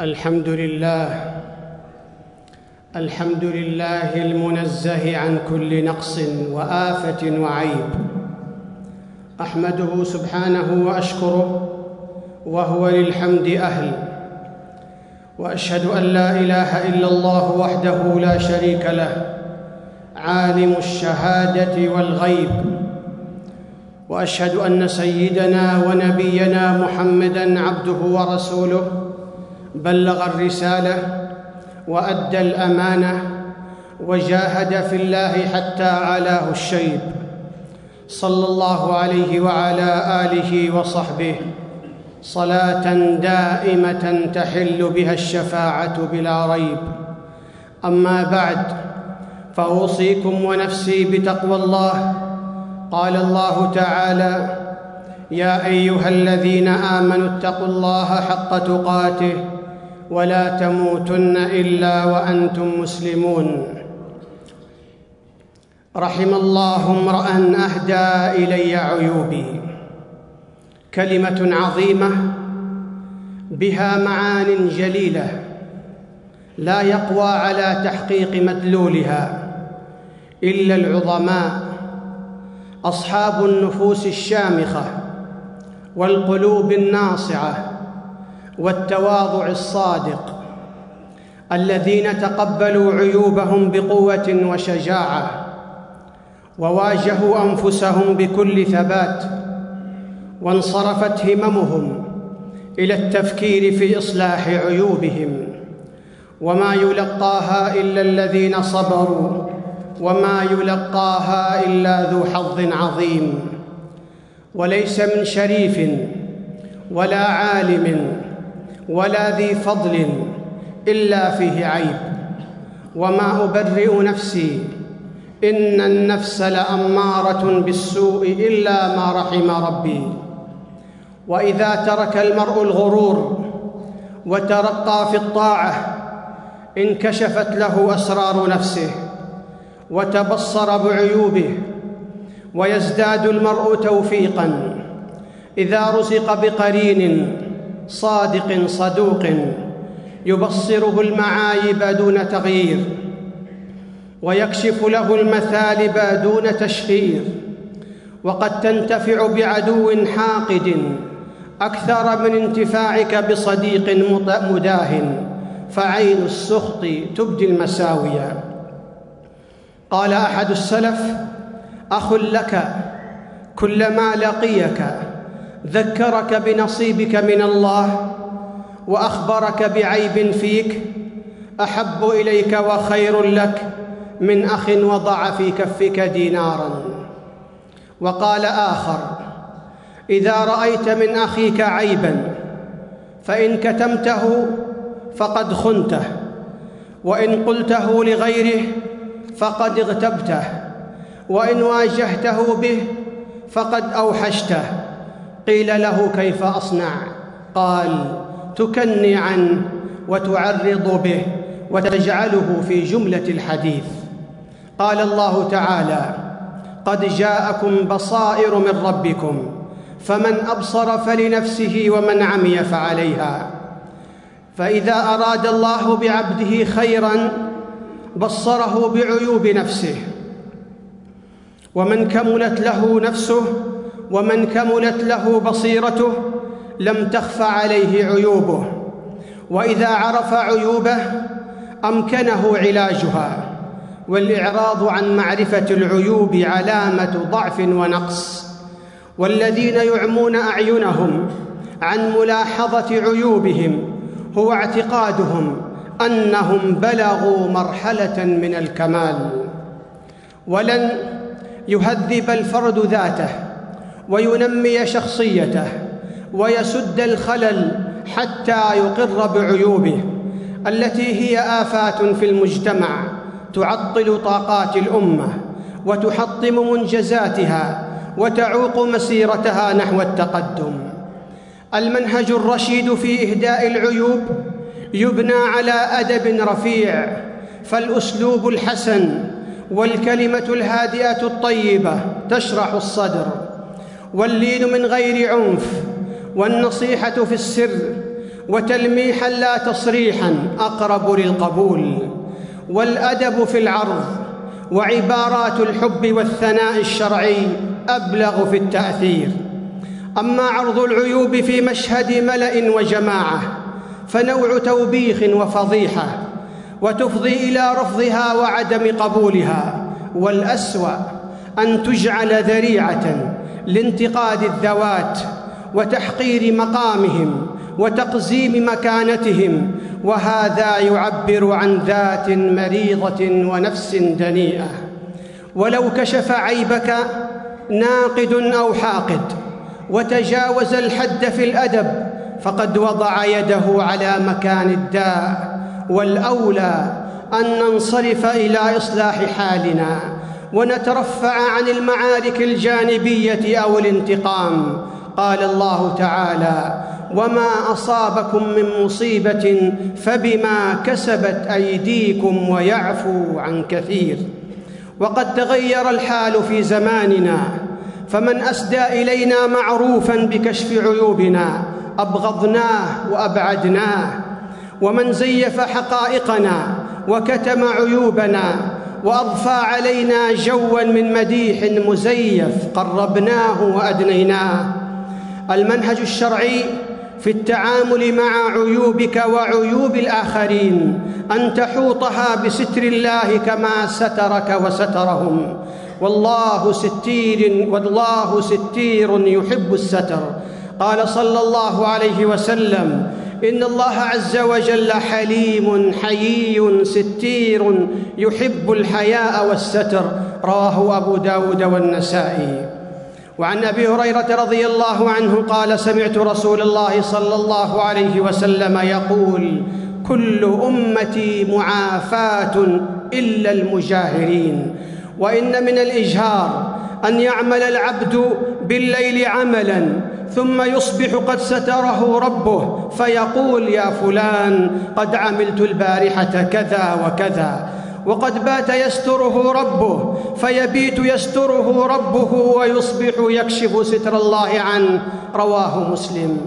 الحمد لله الحمد لله المنزه عن كل نقص وآفة وعيب. أحمده سبحانه وأشكره وهو للحمد أهل. وأشهد أن لا إله إلا الله وحده لا شريك له عالم الشهادة والغيب. وأشهد أن سيدنا ونبينا محمدا عبده ورسوله. بلغ الرسالة وأدى الأمانة وجاهد في الله حتى علاه الشيب. صلى الله عليه وعلى آله وصحبه. صلاة دائمة تحل بها الشفاعة بلا ريب. أما بعد فأوصيكم ونفسي بتقوى الله. قال الله تعالى يا أيها الذين آمنوا اتقوا الله حق تقاته ولا تموتن إلا وأنتم مسلمون. رحم الله امرأ أهدى إلي عيوبي. كلمة عظيمة بها معان جليلة. لا يقوى على تحقيق مدلولها إلا العظماء. أصحاب النفوس الشامخة والقلوب الناصعة. والتواضع الصادق الذين تقبلوا عيوبهم بقوة وشجاعة وواجهوا أنفسهم بكل ثبات وانصرفت هممهم إلى التفكير في إصلاح عيوبهم وما يلقاها إلا الذين صبروا وما يلقاها إلا ذو حظ عظيم وليس من شريف ولا عالم ولا ذي فضل إلا فيه عيب. وما أبرئ نفسي إن النفس لأمارة بالسوء إلا ما رحم ربي. وإذا ترك المرء الغرور وترقى في الطاعة انكشفت له أسرار نفسه وتبصر بعيوبه ويزداد المرء توفيقا. إذا رزق بقرين صادق صدوق يبصره المعايب دون تغيير ويكشف له المثالب دون تشهير وقد تنتفع بعدو حاقد أكثر من انتفاعك بصديق مداهن فعين السخط تبدي المساوية. قال أحد السلف أخ لك كلما لقيك. ذكرك بنصيبك من الله وأخبرك بعيب فيك أحب إليك وخير لك من أخ وضع في كفك دينارا. وقال آخر إذا رأيت من أخيك عيبا فإن كتمته فقد خنته وإن قلته لغيره فقد اغتبته وإن واجهته به فقد أوحشته. قيل له كيف أصنع؟ قال تكني عنه وتعرض به وتجعله في جملة الحديث. قال الله تعالى قد جاءكم بصائر من ربكم فمن أبصر فلنفسه ومن عمي فعليها. فإذا أراد الله بعبده خيرا بصره بعيوب نفسه. ومن كملت له نفسه ومن كملت له بصيرته لم تخف عليه عيوبه وإذا عرف عيوبه أمكنه علاجها والإعراض عن معرفة العيوب علامة ضعف ونقص. والذين يعمون أعينهم عن ملاحظة عيوبهم هو اعتقادهم أنهم بلغوا مرحلة من الكمال. ولن يهذب الفرد ذاته وينمي شخصيته ويسد الخلل حتى يقر بعيوبه التي هي آفات في المجتمع تعطل طاقات الأمة وتحطم منجزاتها وتعوق مسيرتها نحو التقدم. المنهج الرشيد في إهداء العيوب يبنى على أدب رفيع فالأسلوب الحسن والكلمة الهادئة الطيبة تشرح الصدر. واللين من غير عنف والنصيحة في السر وتلميحا لا تصريحا أقرب للقبول والأدب في العرض وعبارات الحب والثناء الشرعي أبلغ في التأثير. أما عرض العيوب في مشهد ملأ وجماعة فنوع توبيخ وفضيحة وتفضي إلى رفضها وعدم قبولها والأسوأ أن تجعل ذريعة لانتقاد الذوات وتحقير مقامهم وتقزيم مكانتهم وهذا يعبر عن ذات مريضة ونفس دنيئة. ولو كشف عيبك ناقد أو حاقد وتجاوز الحد في الأدب فقد وضع يده على مكان الداء والأولى أن ننصرف إلى إصلاح حالنا. ونترفع عن المعارك الجانبية أو الانتقام. قال الله تعالى وما أصابكم من مصيبة فبما كسبت أيديكم ويعفو عن كثير. وقد تغير الحال في زماننا فمن أسدى إلينا معروفا بكشف عيوبنا أبغضناه وأبعدناه ومن زيف حقائقنا وكتم عيوبنا وأضفى علينا جوا من مديح مزيف قربناه وأدنيناه. المنهج الشرعي في التعامل مع عيوبك وعيوب الآخرين أن تحوطها بستر الله كما سترك وسترهم. والله ستير والله ستير يحب الستر. قال صلى الله عليه وسلم إن الله عز وجل حليم حيي ستير يحب الحياء والستر. رواه أبو داود والنسائي. وعن أبي هريرة رضي الله عنه قال سمعت رسول الله صلى الله عليه وسلم يقول كل أمتي معافاة إلا المجاهرين وإن من الإجهار أن يعمل العبد بالليل عملا ثم يصبح قد ستره ربه فيقول يا فلان قد عملت البارحة كذا وكذا وقد بات يستره ربه فيبيت يستره ربه ويصبح يكشف ستر الله عنه رواه مسلم.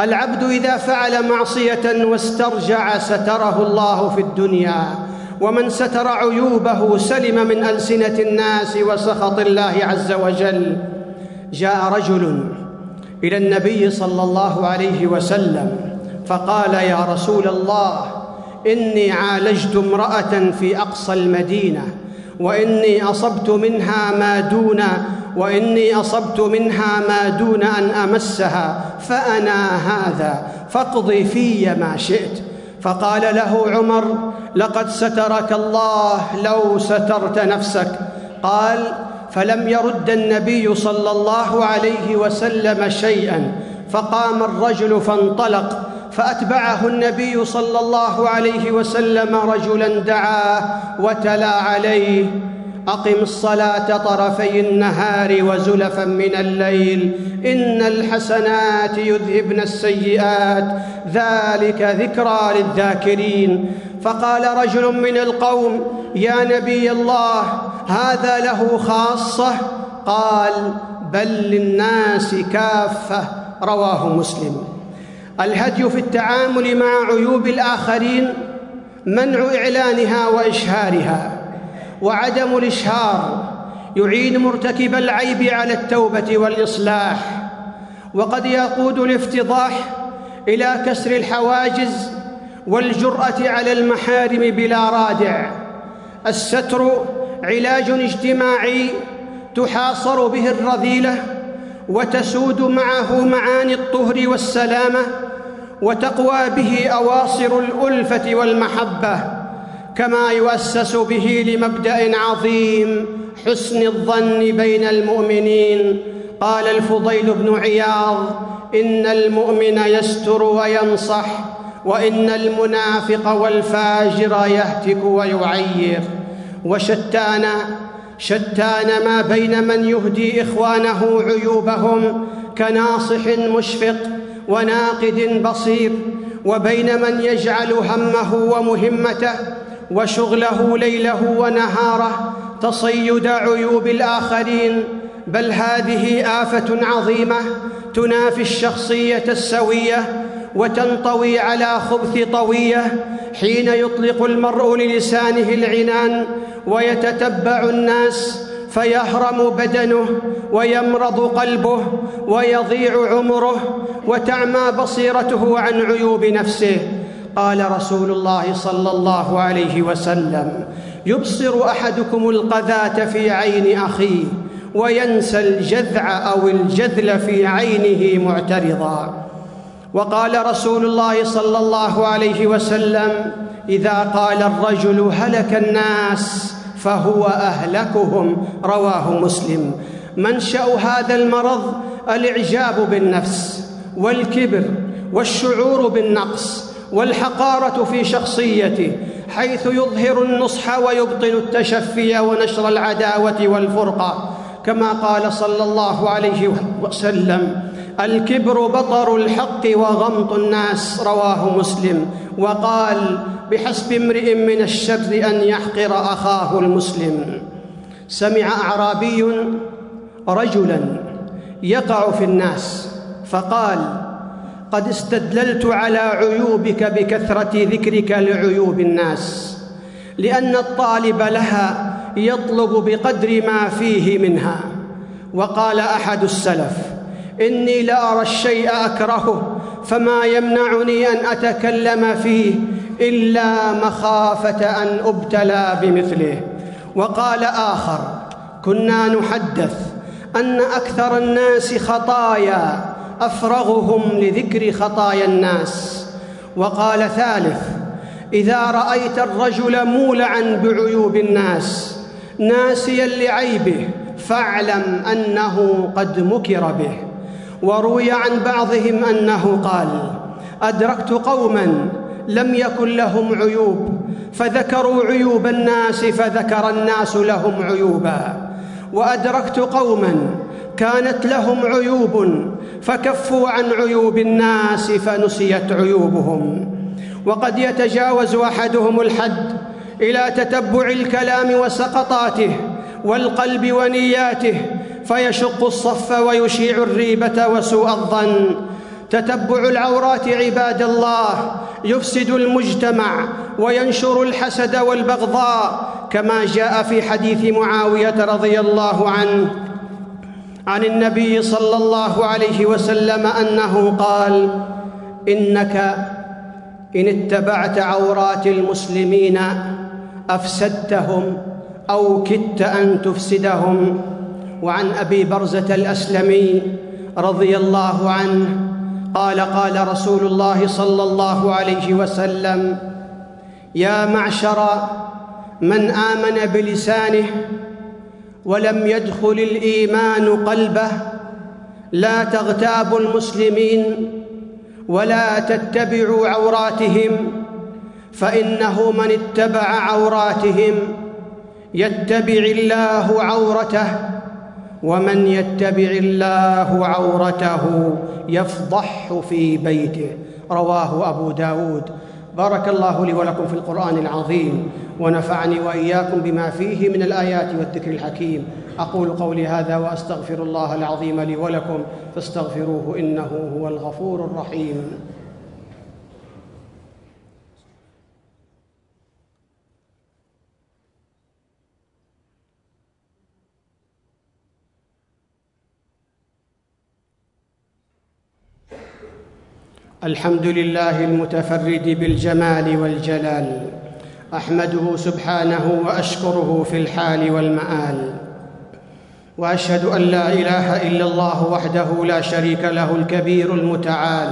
العبد إذا فعل معصية واسترجع ستره الله في الدنيا ومن ستر عيوبه سلم من ألسنة الناس وسخط الله عز وجل. جاء رجل إلى النبي صلى الله عليه وسلم فقال يا رسول الله إني عالجت امرأة في أقصى المدينة وإني أصبت منها ما دون وإني أصبت منها ما دون أن أمسها فأنا هذا فاقضي في ما شئت. فقال له عمر لقد سترك الله لو سترت نفسك. قال فلم يرد النبي صلى الله عليه وسلم شيئا. فقام الرجل فانطلق فأتبعه النبي صلى الله عليه وسلم رجلا دعاه وتلا عليه. أقم الصلاة طرفي النهار وزلفا من الليل. إن الحسنات يذهبن السيئات. ذلك ذكرى للذاكرين. فقال رجل من القوم يا نبي الله هذا له خاصة؟ قال بل للناس كافة. رواه مسلم. الهدي في التعامل مع عيوب الآخرين منع إعلانها وإشهارها. وعدم الإشهار يعين مرتكب العيب على التوبة والإصلاح وقد يقود الافتضاح إلى كسر الحواجز والجرأة على المحارم بلا رادع. الستر علاج اجتماعي تحاصر به الرذيلة وتسود معه معاني الطهر والسلامة وتقوى به أواصر الألفة والمحبة. كما يؤسس به لمبدأ عظيم حسن الظن بين المؤمنين. قال الفضيل بن عياض إن المؤمن يستر وينصح وإن المنافق والفاجر يهتك ويعير. وشتان شتان ما بين من يهدي إخوانه عيوبهم كناصح مشفق وناقد بصير وبين من يجعل همه ومهمته وشغله ليله ونهاره تصيد عيوب الآخرين بل هذه آفة عظيمة تنافي الشخصية السوية وتنطوي على خبث طويه حين يطلق المرء للسانه العنان ويتتبع الناس فيهرم بدنه ويمرض قلبه ويضيع عمره وتعمى بصيرته عن عيوب نفسه. قال رسول الله صلى الله عليه وسلم يبصر أحدكم القذاة في عين أخيه وينسى الجذع أو الجذل في عينه معترضا. وقال رسول الله صلى الله عليه وسلم إذا قال الرجل هلك الناس فهو أهلكهم. رواه مسلم. منشأ هذا المرض الإعجاب بالنفس والكبر والشعور بالنقص والحقارة في شخصيته حيث يظهر النصح ويبطل التشفي ونشر العداوة والفرقة. كما قال صلى الله عليه وسلم الكبر بطر الحق وغمط الناس رواه مسلم. وقال بحسب امرئ من الشر أن يحقر أخاه المسلم. سمع أعرابي رجلا يقع في الناس فقال قد استدللت على عيوبك بكثرة ذكرك لعيوب الناس لأن الطالب لها يطلب بقدر ما فيه منها. وقال أحد السلف إني لارى الشيء أكرهه فما يمنعني أن أتكلم فيه إلا مخافة أن أبتلى بمثله. وقال آخر كنا نحدث أن أكثر الناس خطايا أفرغهم لذكر خطايا الناس. وقال ثالث إذا رأيت الرجل مولعا بعيوب الناس ناسيا لعيبه فاعلم أنه قد مكر به. وروي عن بعضهم أنه قال أدركت قوما لم يكن لهم عيوب فذكروا عيوب الناس فذكر الناس لهم عيوبا. وأدركت قوما كانت لهم عيوب فكفوا عن عيوب الناس فنسيت عيوبهم. وقد يتجاوز أحدهم الحد إلى تتبع الكلام وسقطاته والقلب ونياته فيشق الصف ويشيع الريبة وسوء الظن. تتبع العورات عباد الله يفسد المجتمع وينشر الحسد والبغضاء كما جاء في حديث معاوية رضي الله عنه عن النبي صلى الله عليه وسلم أنه قال إنك إن اتبعت عورات المسلمين أفسدتهم أو كدت أن تفسدهم. وعن أبي برزة الأسلمي رضي الله عنه قال قال رسول الله صلى الله عليه وسلم يا معشر من آمن بلسانه ولم يدخل الإيمان قلبه. لا تغتابوا المسلمين ولا تتبعوا عوراتهم فإنه من اتبع عوراتهم يتبع الله عورته ومن يتبع الله عورته يفضح في بيته. رواه أبو داود بارك الله لي ولكم في القرآن العظيم ونفعني وإياكم بما فيه من الآيات والذكر الحكيم. أقول قولي هذا وأستغفر الله العظيم لي ولكم فاستغفروه إنه هو الغفور الرحيم. الحمد لله المتفرد بالجمال والجلال أحمده سبحانه وأشكره في الحال والمآل وأشهد أن لا إله إلا الله وحده لا شريك له الكبير المتعال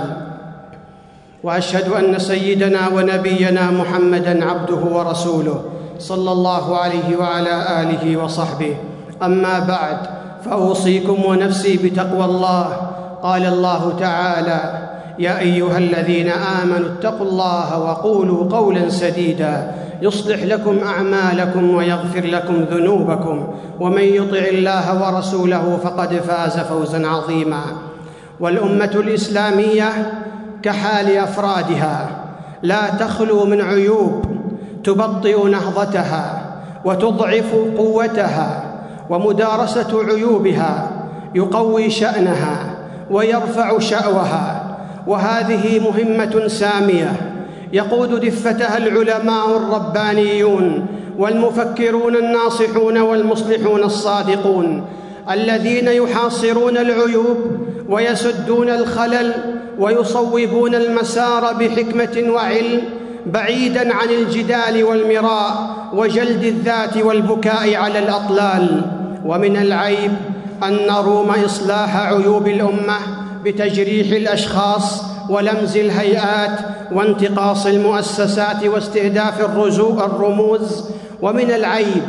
وأشهد أن سيدنا ونبينا محمدا عبده ورسوله صلى الله عليه وعلى آله وصحبه. أما بعد فأوصيكم ونفسي بتقوى الله. قال الله تعالى يا أيها الذين آمنوا اتقوا الله وقولوا قولا سديدا. يصلح لكم أعمالكم ويغفر لكم ذنوبكم. ومن يطع الله ورسوله فقد فاز فوزا عظيما. والأمة الإسلامية كحال أفرادها. لا تخلو من عيوب. تبطئ نهضتها وتضعف قوتها ومدارسة عيوبها. يقوي شأنها ويرفع شأوها. وهذه مهمة سامية. يقود دفتها العلماء الربانيون والمفكرون الناصحون والمصلحون الصادقون الذين يحاصرون العيوب ويسدون الخلل ويصوبون المسار بحكمة وعلم بعيدا عن الجدال والمراء وجلد الذات والبكاء على الأطلال. ومن العيب أن نروم إصلاح عيوب الأمة بتجريح الأشخاص ولمز الهيئات وانتقاص المؤسسات واستهداف الرموز. ومن العيب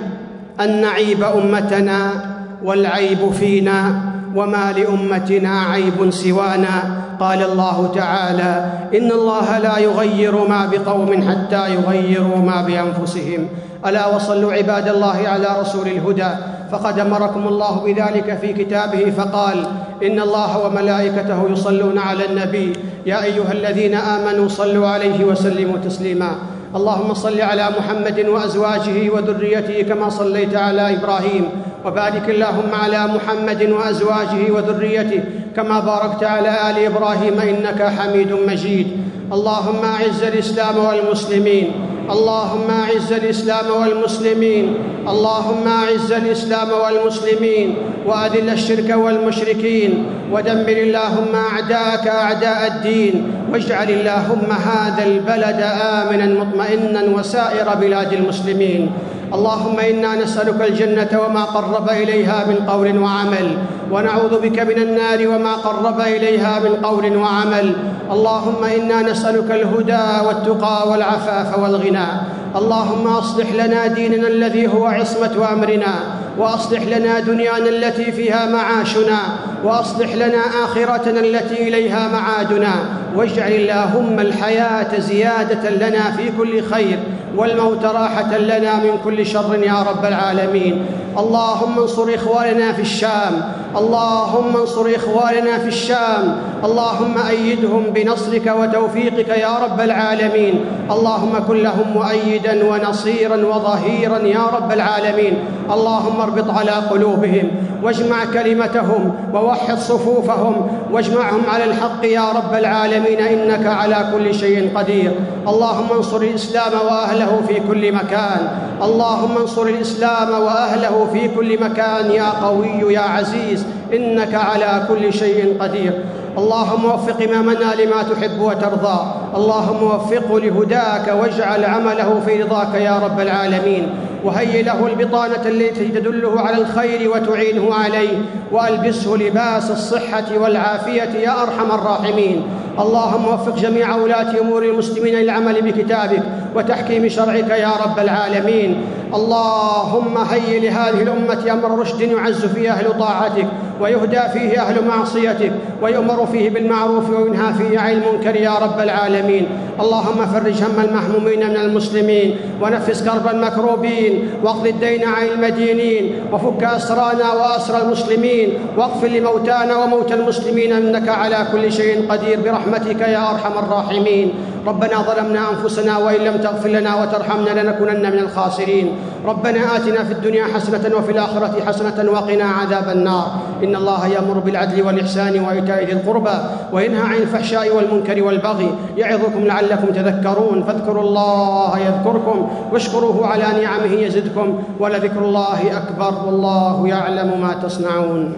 أن نعيب أمتنا والعيب فينا. وما لأمتنا عيب سوانا. قال الله تعالى إن الله لا يغير ما بقوم حتى يغيروا ما بأنفسهم. ألا وصلوا عباد الله على رسول الهدى. فقد أمركم الله بذلك في كتابه فقال إن الله وملائكته يصلون على النبي. يا أيها الذين آمنوا صلوا عليه وسلموا تسليما. اللهم صل على محمد وأزواجه وذريته كما صليت على إبراهيم. وبارك اللهم على محمد وأزواجه وذريته كما باركت على آل إبراهيم إنك حميد مجيد. اللهم أعز الإسلام والمسلمين. اللهم أعز الإسلام والمسلمين. اللهم أعز الإسلام والمسلمين. وأذل الشرك والمشركين. ودمر اللهم أعداءك أعداء الدين. واجعل اللهم هذا البلد آمنا مطمئنا وسائر بلاد المسلمين. اللهم إنا نسألك الجنة وما قرب إليها من قول وعمل ونعوذ بك من النار وما قرب إليها من قول وعمل. اللهم إنا نسألك الهدى والتقى والعفاف والغنى. اللهم أصلح لنا ديننا الذي هو عصمة أمرنا. وأصلح لنا دنيانا التي فيها معاشنا وأصلح لنا آخرتنا التي إليها معادنا واجعل اللهم الحياة زيادة لنا في كل خير والموت راحة لنا من كل شر يا رب العالمين. اللهم انصر إخواننا في الشام اللهم انصر إخواننا في الشام اللهم أيدهم بنصرك وتوفيقك يا رب العالمين. اللهم كن لهم مؤيدا ونصيرا وظهيرا يا رب العالمين. اللهم اربط على قلوبهم واجمع كلمتهم ووحد صفوفهم واجمعهم على الحق يا رب العالمين إنك على كل شيء قدير. اللهم انصر الإسلام وأهله في كل مكان. اللهم انصر الإسلام وأهله في كل مكان يا قوي يا عزيز. إنك على كل شيء قدير. اللهم وفق امامنا لما تحب وترضى. اللهم وفقه لهداك واجعل عمله في رضاك يا رب العالمين. وهيئ له البطانة التي تدله على الخير وتعينه عليه وألبسه لباس الصحة والعافية يا أرحم الراحمين. اللهم وفق جميع ولاة أمور المسلمين للعمل بكتابك وتحكيم شرعك يا رب العالمين. اللهم هيئ لهذه الأمة أمر رشد يعز فيه أهل طاعتك ويهدى فيه أهل معصيتك ويؤمر فيه بالمعروف وينهى فيه عن المنكر يا رب العالمين. اللهم فرج هم المهمومين من المسلمين ونفس كرب المكروبين واقض الدين عن المدينين وفك أسرانا وأسر المسلمين واغفر لموتانا وموتى المسلمين إنك على كل شيء قدير برحمتك يا أرحم الراحمين. ربنا ظلمنا أنفسنا وإن لم تغفر لنا وترحمنا لنكونن من الخاسرين. ربنا آتنا في الدنيا حسنة وفي الآخرة حسنة وقنا عذاب النار. إن الله يأمر بالعدل والإحسان وإيتاء ذي القربى وينهى عن الفحشاء والمنكر والبغي يعظكم لعلكم تذكرون. فاذكروا الله يذكركم واشكروه على نعمه يزدكم ولذكر الله أكبر والله يعلم ما تصنعون.